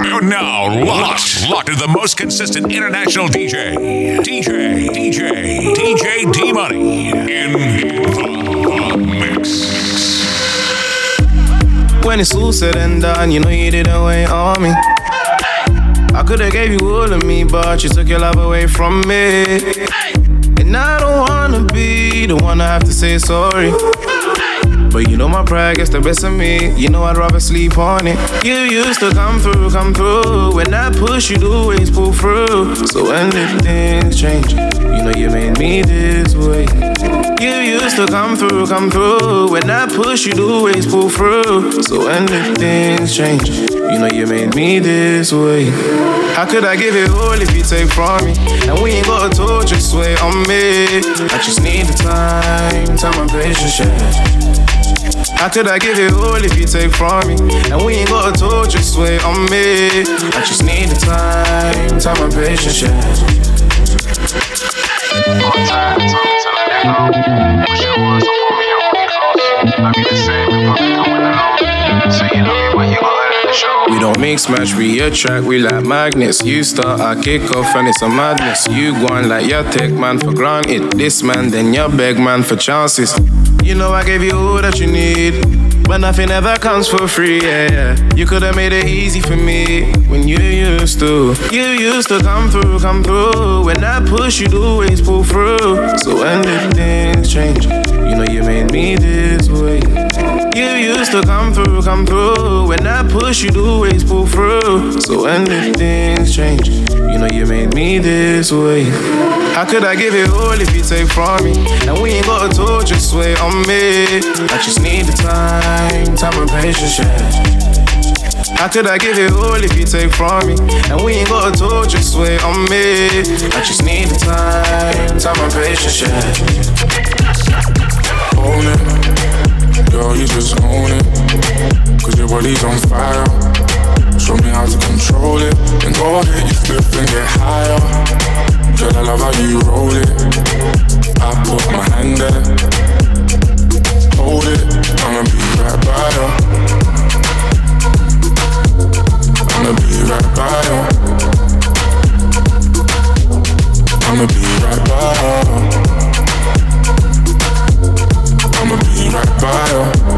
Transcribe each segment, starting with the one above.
Now locked, locked to the most consistent international DJ, DJ, DJ, DJ D Money in the mix. When it's all said and done, you know you didn't wait on me. I could've gave you all of me, but you took your love away from me. And I don't wanna be the one to have to say sorry. But you know my pride gets the best of me. You know I'd rather sleep on it. You used to come through, come through. When I push, you'd always pull through. So when things change? You know you made me this way. You used to come through, come through. When I push, you'd always pull through. So when things change? You know you made me this way. How could I give it all if you take from me? And we ain't got a talk, just wait on me. I just need the time, time and patience, How could I give it all if you take from me? And we ain't got a talk, just wait on me. I just need the time, time and patience, yeah. Told I. I we you you don't mix match, we attract, we like magnets. You start, I kick off, and it's a madness. You go on like your take man for granted. This man, then your beg man for chances. You know I gave you all that you need. But nothing ever comes for free, yeah, yeah. You could've made it easy for me when you used to. You used to come through, come through. When I push, you'd always pull through. So when did things change? You know you made me this way. You used to come through, come through. When I push, you'd always pull through. So when things change? You know you made me this way. How could I give it all if you take from me? And we ain't got a talk, just wait on me. I just need the time, time and patience, yeah. How could I give it all if you take from me? And we ain't got a talk, just wait on me. I just need the time, time and patience, yeah. own it. Girl, you just own it. Cause your body's on fire. Show me how to control it. Then go ahead, you flip and get higher. Girl, I love how you roll it. I put my hand there. Hold it, I'ma be right by you. I'ma be right by you. I'ma be right by you. I'ma be right by you.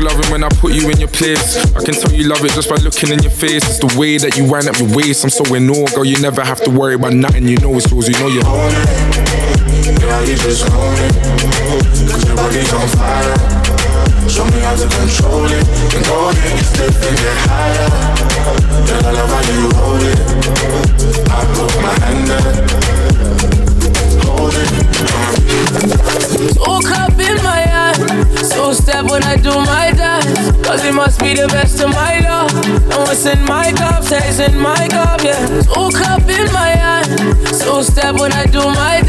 Loving when I put you in your place. I can tell you love it just by looking in your face. It's the way that you wind up your waist. I'm so in awe, girl. You never have to worry about nothing. You know it's yours. You know you're it. Girl, you just your body's on fire. Show me how to control it. And get higher. Girl, I love how you hold it. I put my hand. Hold it. Cup in my so step when I do my dance. Cause it must be the best of my love. And what's in my cup stays in my cup, yeah. So cup in my hand, so step when I do my.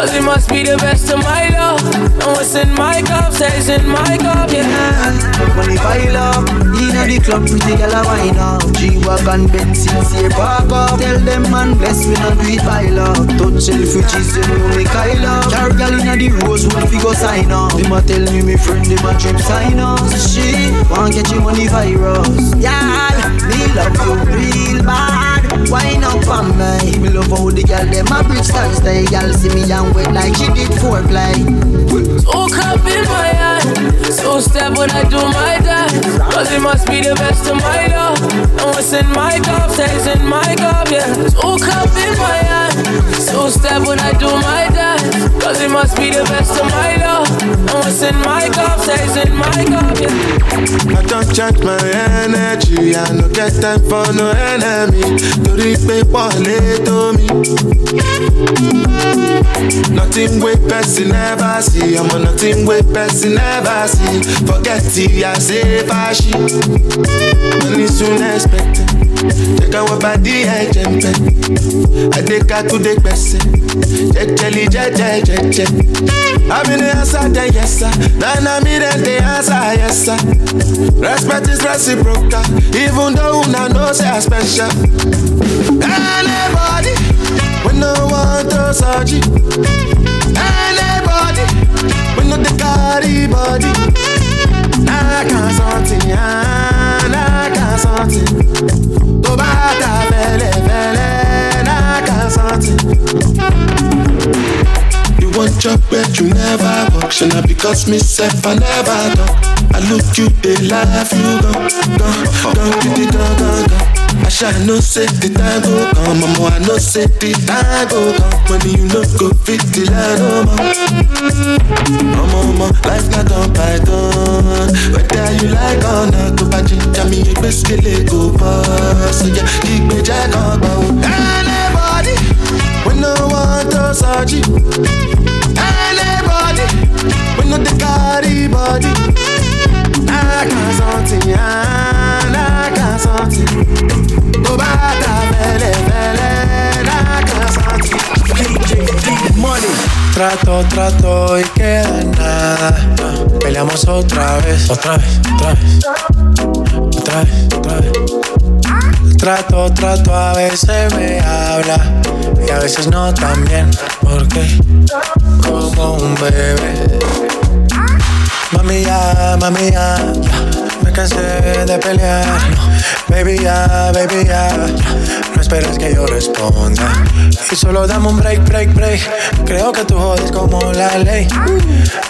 Cause it must be the best of my love. And what's in my cup stays in my cup, yeah. Money pile up, in the club, pretty girl a wine up. G-Wagon, Benz, sincere park up. Tell them man bless me, not do it pile up. Touch selfies, them know me Kyle up. Car girl inna the rose, wood fi go sign up. Them a tell me me friend, them a trip sign up. She want get your money virus. Yeah, me love you real bad. Wine up on me. Me love how the girl them a bridge stand stay. Girl see me and wet like she did foreplay. So cup in my hand, so step when I do my dance. Cause it must be the best of my love. And what's in my cup stays in my cup, yeah. So cup in my hand, so step when I do my dance. Cause it must be the best of my love. And what's in my cup stays in my cup, yeah. I don't check my energy, I no get time for no enemy. Torí pé pọ̀lẹ́ tó me. Nothing wey person never see, I'm on nothing wey person never see. Forget it, I say fashi. Money soon expected. Out what body ẹ̀jẹ̀ ń bẹ̀. Adéka tó dé gbẹ̀sẹ̀. Jẹjẹli jẹjẹ jẹjẹ. Àmì ni answer then yes sir. Nana mi then dey answer yes sir. Respect is reciprocal, even though una know say I special. Anybody, we no want to surgery. Anybody, we no dey carry body. Nah, can't something, ah, nah, can't Tó bá ta something. You want job where you never work, shey na because me sef I never talk. I look you, they laugh you gone, gone, gone, gone, gone, gone. I shall know say the time go come, mama. I know say the time go come when you no go fit the line no more. Mama, mama, life not by done. Whether you like or not, to buy ginger me a biscuit go pass. So yeah, keep me jack on Anybody, we no want to you. Anybody, we no the body. I can't something, I can't something. Tó bá ta fẹ́lẹ́fẹ́lẹ́, I can't something. Money. Trato, trato y queda nada. Peleamos otra vez, otra vez, otra vez, otra vez, otra vez. Trato, trato, a veces me habla y a veces no también, porque como un bebé. Mami ya, mami ya, me cansé de pelear. Baby ya, baby ya, no esperes que yo responda. Y solo dame un break, break, break. Creo que tú jodes como la ley.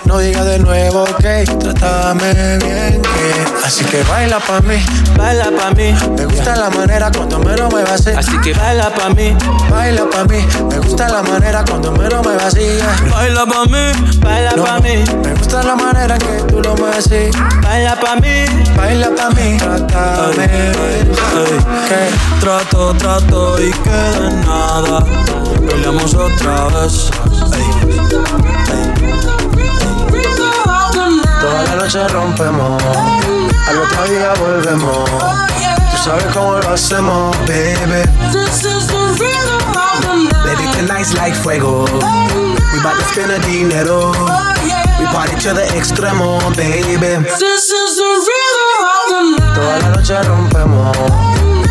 No digas de nuevo, ok, trátame bien, que. Así que baila pa' mí, Baila pa' mí, me gusta la manera cuando me lo me vacías. así que baila pa' mí, Baila pa' mí, me gusta la manera cuando me lo me vacías. baila pa' mí, baila No, pa' mí, me gusta la manera que tú lo me así. baila pa' mí. Baila pa' mí, trátame bien. Que Trato, trato y queda en nada. Peleamos otra vez. toda la noche rompemos, al otro día volvemos. Tú sabes cómo lo hacemos, baby. Baby, tonight's like fuego. We bout to spend a dinero. We party to the extremo, baby. Toda la noche rompemos,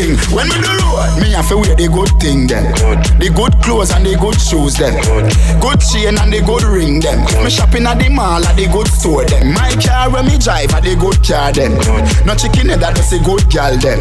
Thing. When we do road, me have to wear the good thing then. The good clothes and the good shoes then. Good chain and the good ring then. Me shopping at the mall at the good store then. My car when me drive at the good car then. No chicken head that does a good girl then.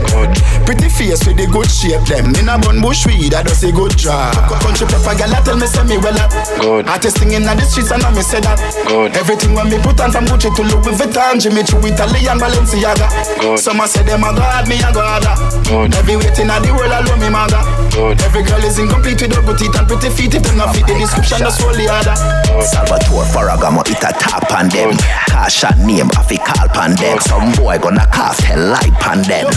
Pretty face with the good shape them. In a bun bush weed that does a good job. Country pepper girl that tell me say me well up. Good. Artist singing on the streets and I me say that. Good. Everything when me put on from Gucci to Louis Vuitton, Jimmy Choo, Italian Balenciaga. Good. Some a say them a god, me a god. Good. Every waiting at the world alone me mother. Good. Every girl is incomplete with good teeth and pretty feet. It not fit the description, that's all the other. Salvatore Ferragamo it a tap on them. Cash and name off a call pan them. Some boy gonna cast hell light pan them.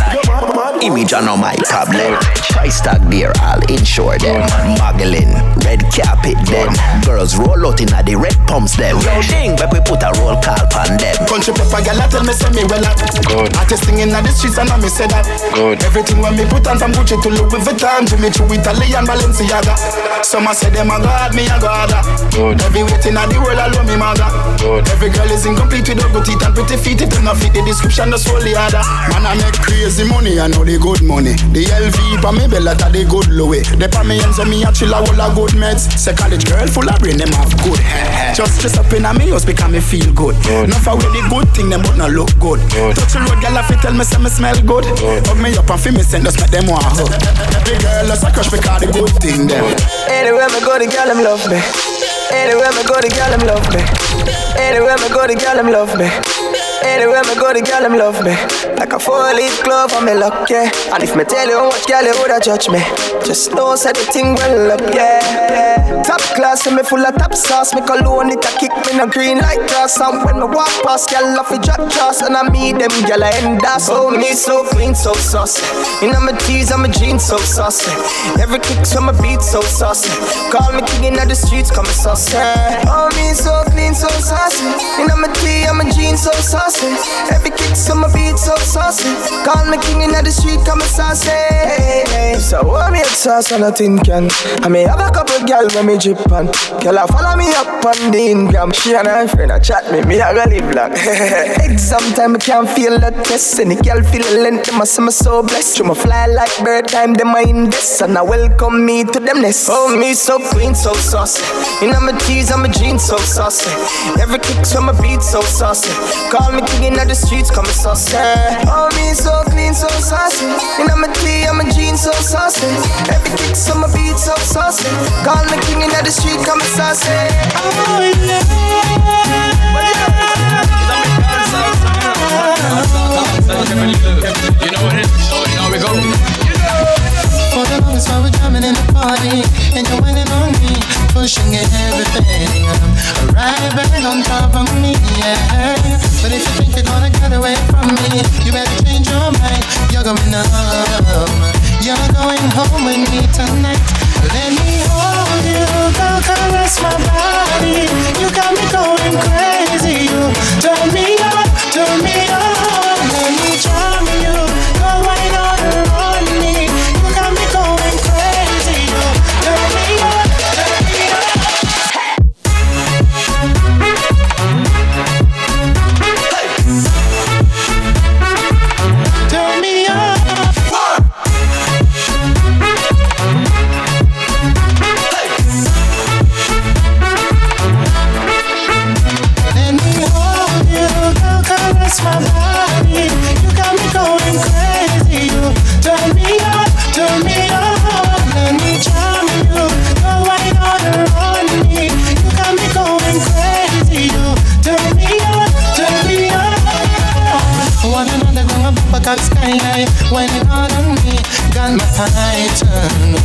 Image on my problem. Price tag there, I'll insure them. Muggling, red carpet them. Girls roll out in the red pumps them. Yo ding, but we put a roll call pan them. Country pepper girl that tell me say me well up. Good. Artist singing on the streets and I me say that. Good. Everything when me put on from Gucci to Louis Vuitton, Jimmy Choo, Italian Balenciaga. Some I say them a god, me a god. Good. Every waiting at the world alone me mother. Good. Every girl is incomplete with good teeth and pretty feet. It not fit the description, that's all the other. Man I make crazy money, I know the good money. The LV pa me bella ta the good low The pa me ends me a chill a whole a good meds. Say college girl full of brain brain them have good head. Just stress up in a me house because me feel good. Enough of the good thing them but not look good. Touch the road, girl, if you tell me say me smell good. Hug me up and feel me send just make them want hug. Every girl just a crush because the good thing them. Anywhere me go, the girl them love me. Anywhere me go, the girl them love me. Anywhere me go, the girl them love me. Anywhere me go, the girl them love me. Like a four-leaf glove on me luck, yeah. And if me tell you much girl you woulda judge me, just know say the thing well up, yeah. Top class, and me full of top sauce. Me cologne it a kick me in no green like grass. And when me walk past, girl off a drop trust, and I meet them girl I end us. Oh me so clean, so saucy. You know my tees, I'm a jeans so saucy. Every kick from my beat so saucy. Call me king in the streets, come saucy. Oh me so clean, so saucy. You know my tee, I'm a jeans so saucy. Every kick from my beat so saucy. Call me king in the street, come saucy. So what me a sauce on a can. I may have a girl when me drip on. Girl I follow me up on the Instagram. She and her friend a chat me, me a go live long. Exam time I can't feel the test. Any girl feel the length, them a say me so blessed. Through my fly like bird time, them a in this. And I welcome me to them nest. Oh me so clean, so saucy. You know my tees, I'm a jeans so saucy. Every kick from my beat so saucy. Call me king in the streets, call me saucy. Oh me so clean, so saucy. You know my tee, I'm a jeans so saucy. Every kick from my beat so saucy. Call me king in the street, come and saucy. Oh You know what it is? So now we go. For the longest while we're jamming in the party And you're whining on me Pushing everything Right back on top of me, yeah But if you think you're gonna get away from me You better change your mind You're going home You're going home with a cock sky high, when it all on me. Got my turned,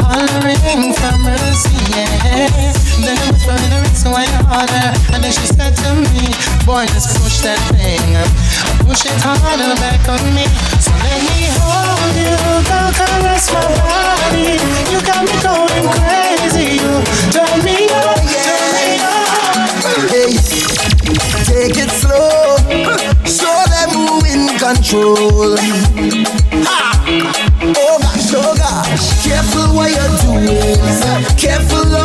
hollering for mercy, yeah. Then I was running the wrist wine harder, and then she said to me, Boy, just push that thing, push it harder back on me. So let me hold you, go caress my body. You got me going crazy, you turn me on, control. Ha! Oh gosh, oh. Careful what you're doing. Careful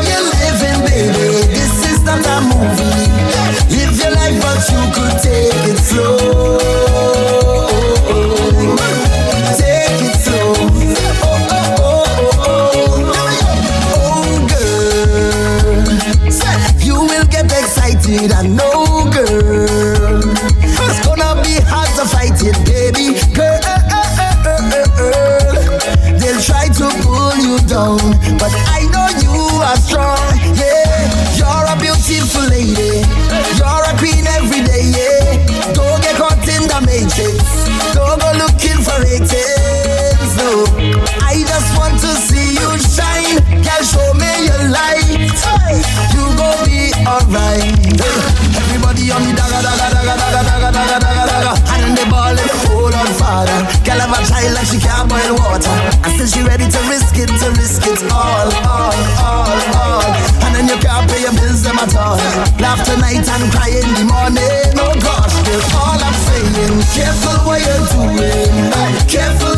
and still she ready to risk it, to risk it all, all, all, all. And then you can't pay your bills them at all. Laugh tonight and cry in the morning. Oh gosh, that's all I'm saying. Careful what you're doing. Careful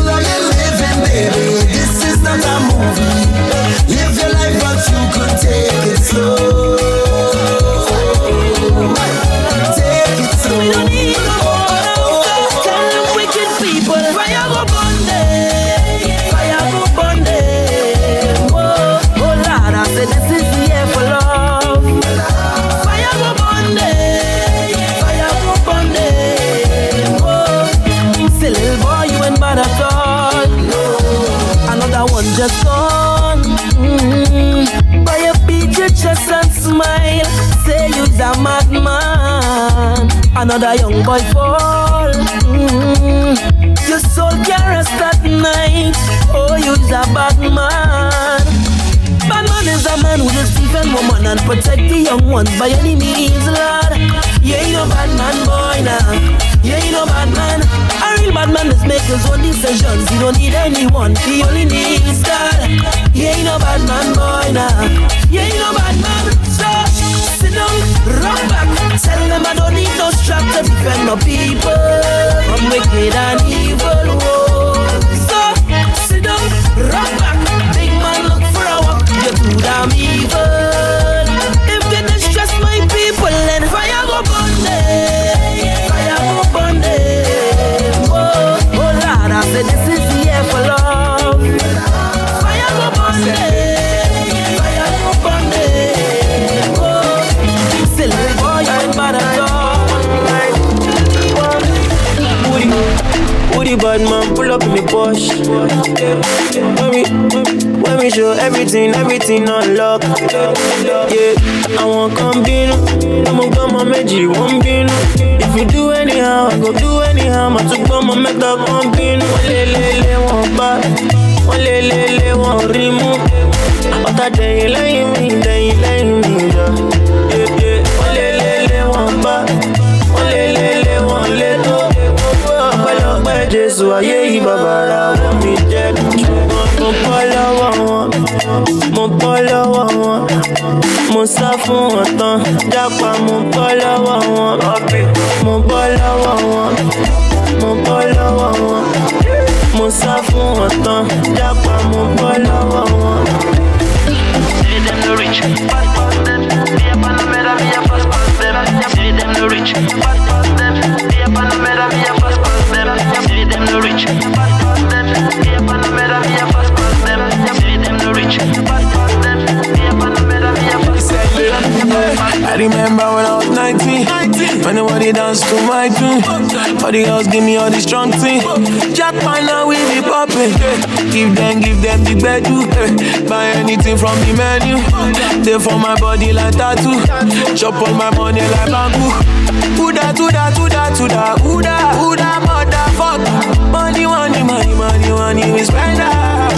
chest and smile. Say you's a madman. Another young boy fall. Mm-hmm. Your soul can rest at night. Oh, you's a bad man. Bad man is a man who will defend woman and protect the young ones by any means, Lord. You ain't no bad man, boy, now. You ain't no bad man. A real bad man is make his own decisions. He don't need anyone. He only needs God. You ain't no bad man, boy, now. You ain't I don't need no strap to defend my people from wicked and evil. Bad man, pull up in me Porsche. When me, when me show everything, everything on. Yeah, I want come binu, I'ma go my meji, one binu. If you do anyhow, I go do anyhow. My two go my meta come binu. One le le le one back, one le le le one remove. Ọ̀tá dẹ̀yìn lẹ́yìn mi, dẹ̀yìn lẹ́yìn sá fún wọn jápa mo bọ́ lọ́wọ́ wọn. Mo bọ́ lọ́wọ́ wọn, mo bọ́ lọ́wọ́ wọn. Mo sá fún jápa mo bọ́ lọ́wọ́ wọn. Say them pass them. A Panamera, a pass them. Say them no fast pass. Remember when I was 19, when nobody danced to my tune. All the girls give me all the strong thing. Jack now we be popping. Give them, give them the bedu. Buy anything from the menu. They for my body like tattoo. Chop all my money like bamboo. Who that, who that, who that, motherfucker. Money, money, money, money, money, we spend that.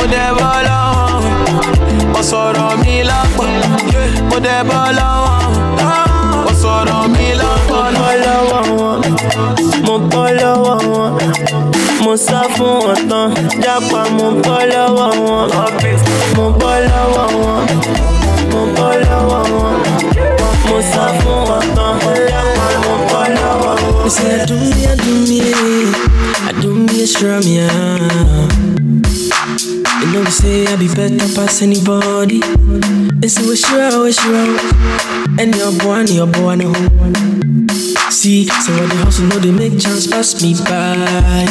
Mo dẹ̀ bọ́ lọ́wọ́, mo sọ̀rọ̀ mi lọ́pọ̀. Mo dẹ̀ bọ́ lọ́wọ́, mo sọ̀rọ̀ mi lọ́pọ̀. Lọ́wọ́ wọn, mo bọ́ lọ́wọ́ wọn. Mo sá fún wọn tán, jápa mo bọ́ lọ́wọ́ wọn. Mo bọ́ lọ́wọ́ wọn, mo bọ́ lọ́wọ́ wọn. Mo sá fún wọn tán, jápa mo bọ́ lọ́wọ́ wọn. Me say I do me, I do me, You know we say I be better pass anybody. They say we sure, we sure, and your boy, your boy, no. See, so when they hustle, know they make chance pass me by.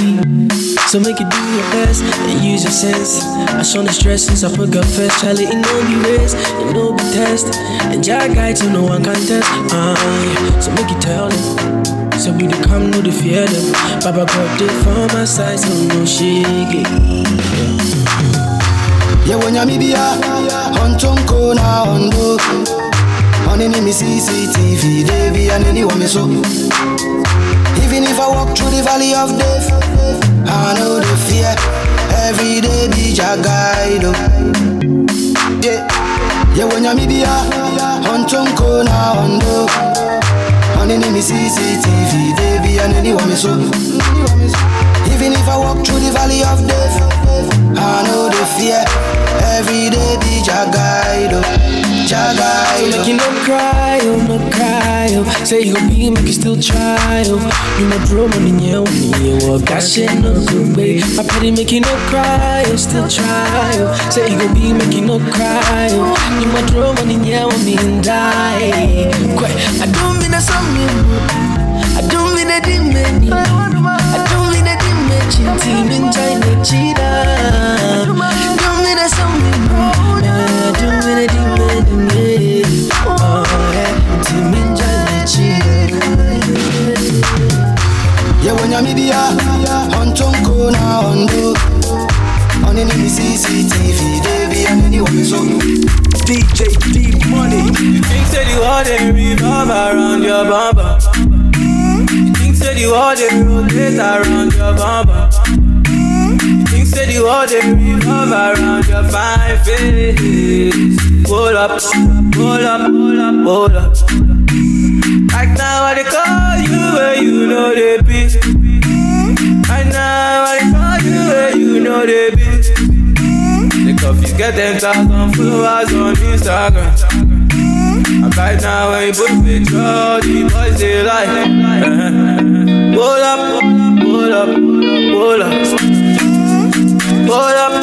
So make you do your best and use your sense. I saw the stress since I put first. Charlie, it no be race, it no be test. And Jack guide so no one can test. Uh. So make you tell them. So we dey come, no dey fear them. Baba God dey for my side, so no shake yewe nyamibia ontonko na ondo onini mi cctv devi anini wamiso even if i walk through the valley of death i know the fear. Every day be jagaido oh. yeah. Yewe nyamibia ontonko na ondo onini mi cctv devi anini wamiso even if i walk through the valley of death I know the fear every day be Jagaido, Jagaido. Make you no cry, oh no cry, oh. Say you be, make you still try, oh. You my bro, money, yeah, money, yeah. Well, got shit no good way. My petty make you no cry, oh. Still try, oh. Say you gon' be, make you no cry, oh. You my bro, money, yeah, oh, want me and die. Quite, I don't mean a song, I don't mean a demon. I don't mean a demon. Team in China, cheetah. I don't mean a demon. Yeah. Team in China, cheetah. yewe nyamibia ontonko na so? DJ D Money. You the around your bumper? You the around your the around your fine face? Hold up, hold up, hold up, hold up. Right now I call you where you know they be. Right now I call you where you know they be. Think of you get them thousand followers on Instagram. And right now when you put picture, the boys they like. Hold up, hold up, hold up. Hold up,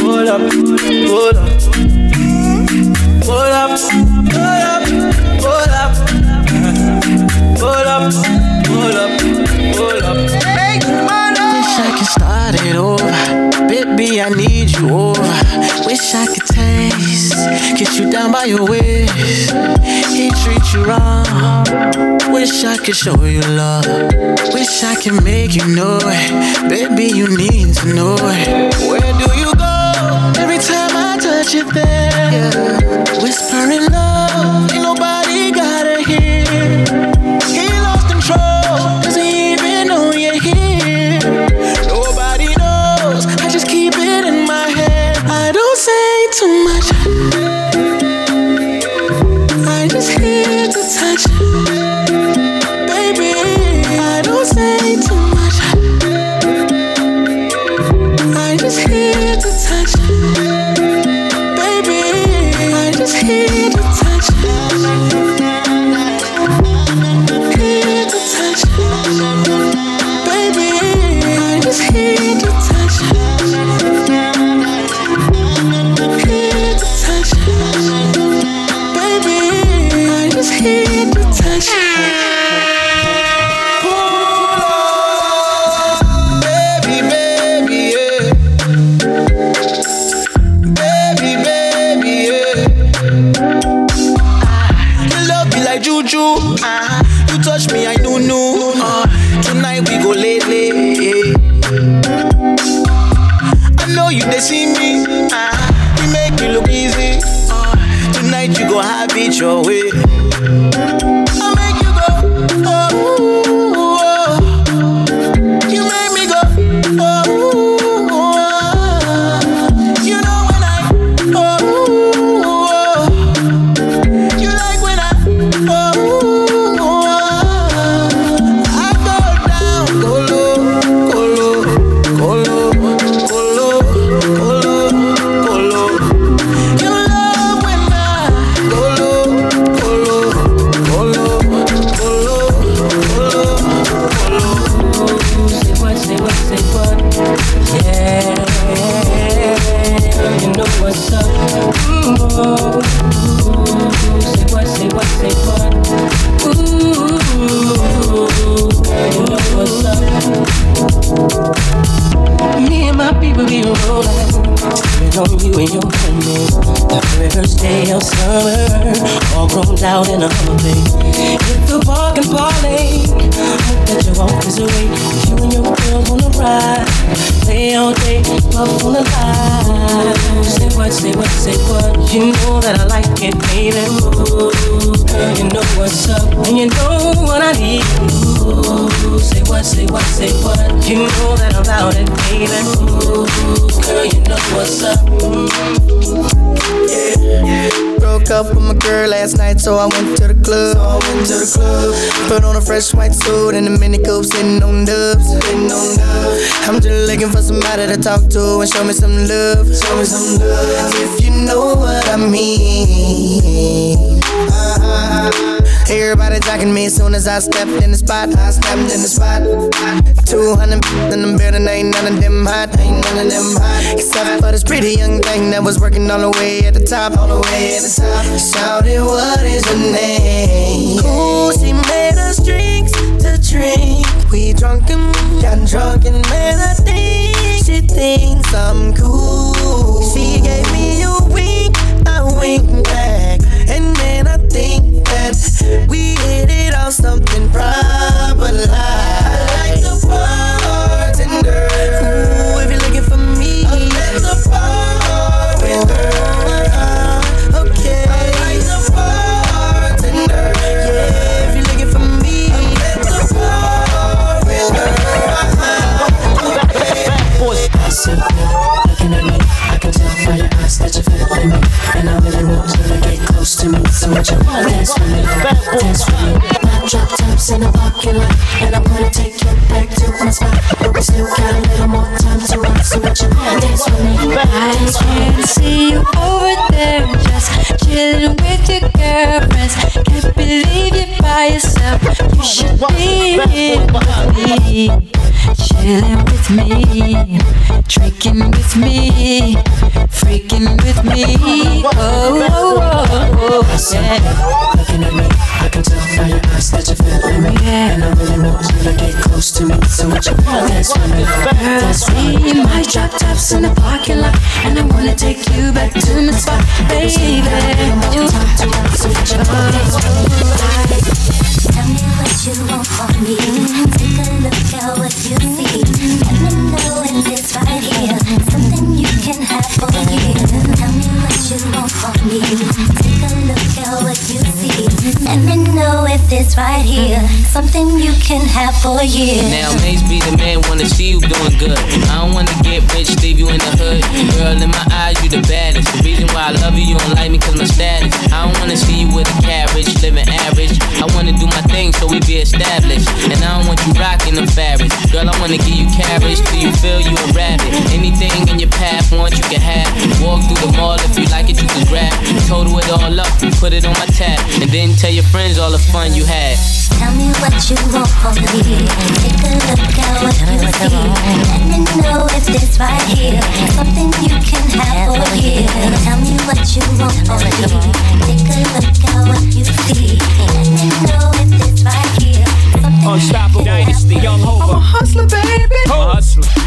hold up, hold up. Hold up, hold up, hold up. Hold up, hold up, hold up. Oh. Wish I could start it over. Baby, I need you over. Wish I could taste, get you down by your waist. He treat you wrong. Wish I could show you love. Wish I could make you know it. Baby, you need to know it. Where so I went to the club. So I went to the club. Put on a fresh white suit and a mini coupe, sitting on dubs. Sitting on dubs. I'm just looking for somebody to talk to and show me some love. Show me some love. If you know what I mean. Everybody jacking me as soon as I stepped in the spot. I stepped in the spot. 200 in the building, ain't none of them hot. Ain't none of them hot. Except for this pretty young thing that was working all the way at the top. All the way at the top. Shouted, what is her name? Ooh, she made us drinks to drink. We drunk and got drunk and made her think she thinks I'm cool. She gave me a wink, I wink back. And then I think that we hit it on something proper like. I like the bartender. Ooh, if you're looking for me, I met the bartender. In the parking lot. And I wanna take you back to my spot. But we still got a little more time to rock. So would you dance with me? I can see you over there, just chilling with your girlfriends. Can't believe you're by yourself. You should be with me, chilling with me, drinking with me, freaking with me. Oh, oh, oh, yeah. Looking at me, I can tell by your eyes that you're feeling me. And I really want you to get close to me. So would you dance with me? With me. My drop tops in the parking lot, and I wanna take you back to my spot, baby. Ooh. So what you want? Tell me what you want from me. Take a look at what you see. Let me know if it's right here. Something you can have for years. Tell me what you want from me. Take a look at what you see. Let me know if it's right here. Something you can have for years. Now Mase be the man, wanna see you doing good. I don't wanna get rich, leave you in the hood. Girl, in my eyes, you the baddest. The reason why I love you, you don't like me cause my status. I don't wanna see you with a carriage, living average. I wanna do my thing so we be established. And I don't want you rocking the fabrics. Girl, I wanna give you carriage till you feel you a rabbit. Anything in your path, want you can have. Walk through the mall if you like it, you can grab. Total it all up, put it on my tab. And then tell your friends all the fun you had. Tell me what you want from me. Take a look at what you see. Let me know if it's right here. Something you can have for years. Tell me what you want from me. Take a look at what you see. Let me know if it's right here. Unstoppable Dynasty, Young Hova. I'm a hustler, baby. I'm a hustler.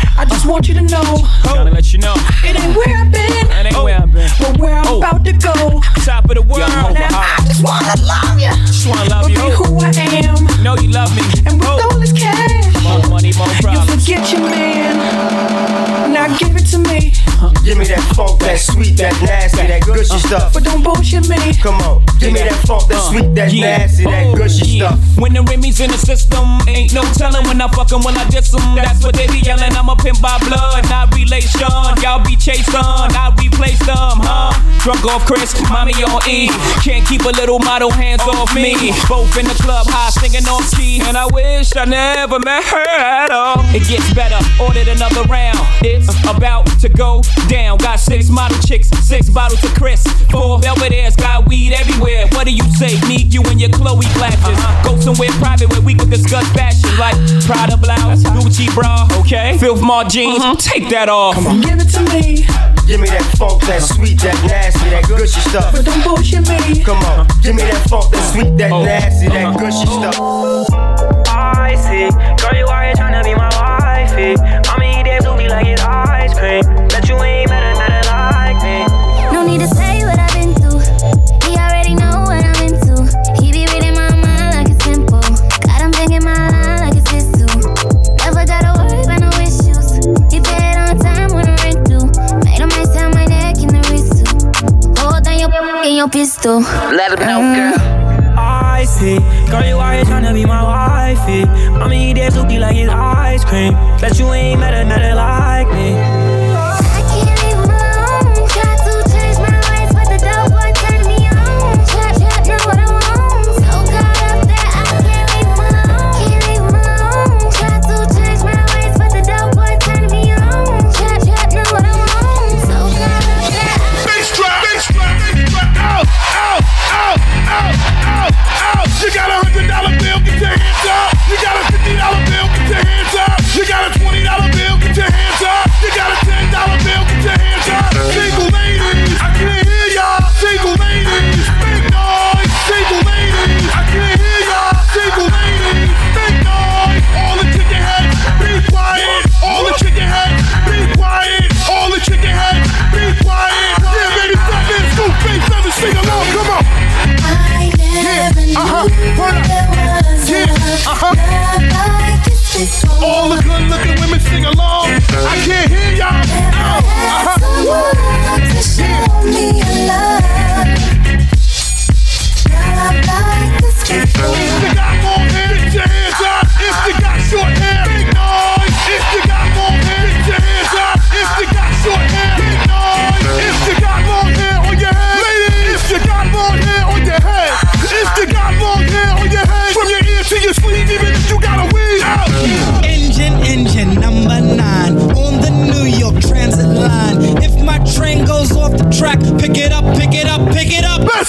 I just want you to know. Gotta let you know. It ain't where I've been. It ain't where I've been. Oh, but where I'm Oh. about to go. Top of the world. Now I just wanna love you. Just wanna love But you. be who I am. Know you love me. And with all this cash, More money, more problems. you forget your man. Now give it to me. Uh-huh. Give me that funk, that sweet, that nasty, that gushy uh-huh. stuff. But don't bullshit me. Come on, give me that funk, that uh, sweet, that nasty, that oh, gushy stuff. When the Remy's in the system, ain't no telling when I fuck 'em, when I diss 'em. That's what they be yelling. I'm a pimp by blood, not relation. Y'all be chased on, I replace them, huh? Drunk off Chris, mommy on E. Can't keep a little model hands off me. Both in the club, high singing off key. And I wish I never met her at all. It gets better, ordered another round. It's about to go down. Got six model chicks, six bottles of Chris. Four Belvedere's, got weed everywhere. What do you say? Need you and your Chloe glasses. Uh-huh. Go somewhere private where we can discuss fashion, like Prada blouse, Gucci bra, okay? Filth Mart jeans, uh-huh. take that off. Give it to me. Give me that funk, that uh-huh. sweet, that nasty, that gushy stuff. But don't bullshit me. Come on, give me that funk, that sweet, that oh. nasty, that gushy stuff. I see. Girl, you out here tryna be my wifey. I'ma eat that doobie like it's ice cream. Bet you ain't met another like me. No need to say what I've been through. He already know what I'm into. He be reading my mind like it's simple. Got him thinking my line like it's his too. Never gotta worry about no issues. He paid on time when I rent due. Made him ice down my neck in the wrist too. Hold on your in your pistol. Let him know, mm. girl. I see. Girl, you out here tryna be my wifey. I'ma eat that cream. Bet you ain't met another like Yeah, uh-huh. Yeah, uh-huh. All the good looking women sing along. I can't hear y'all. Uh-huh. Got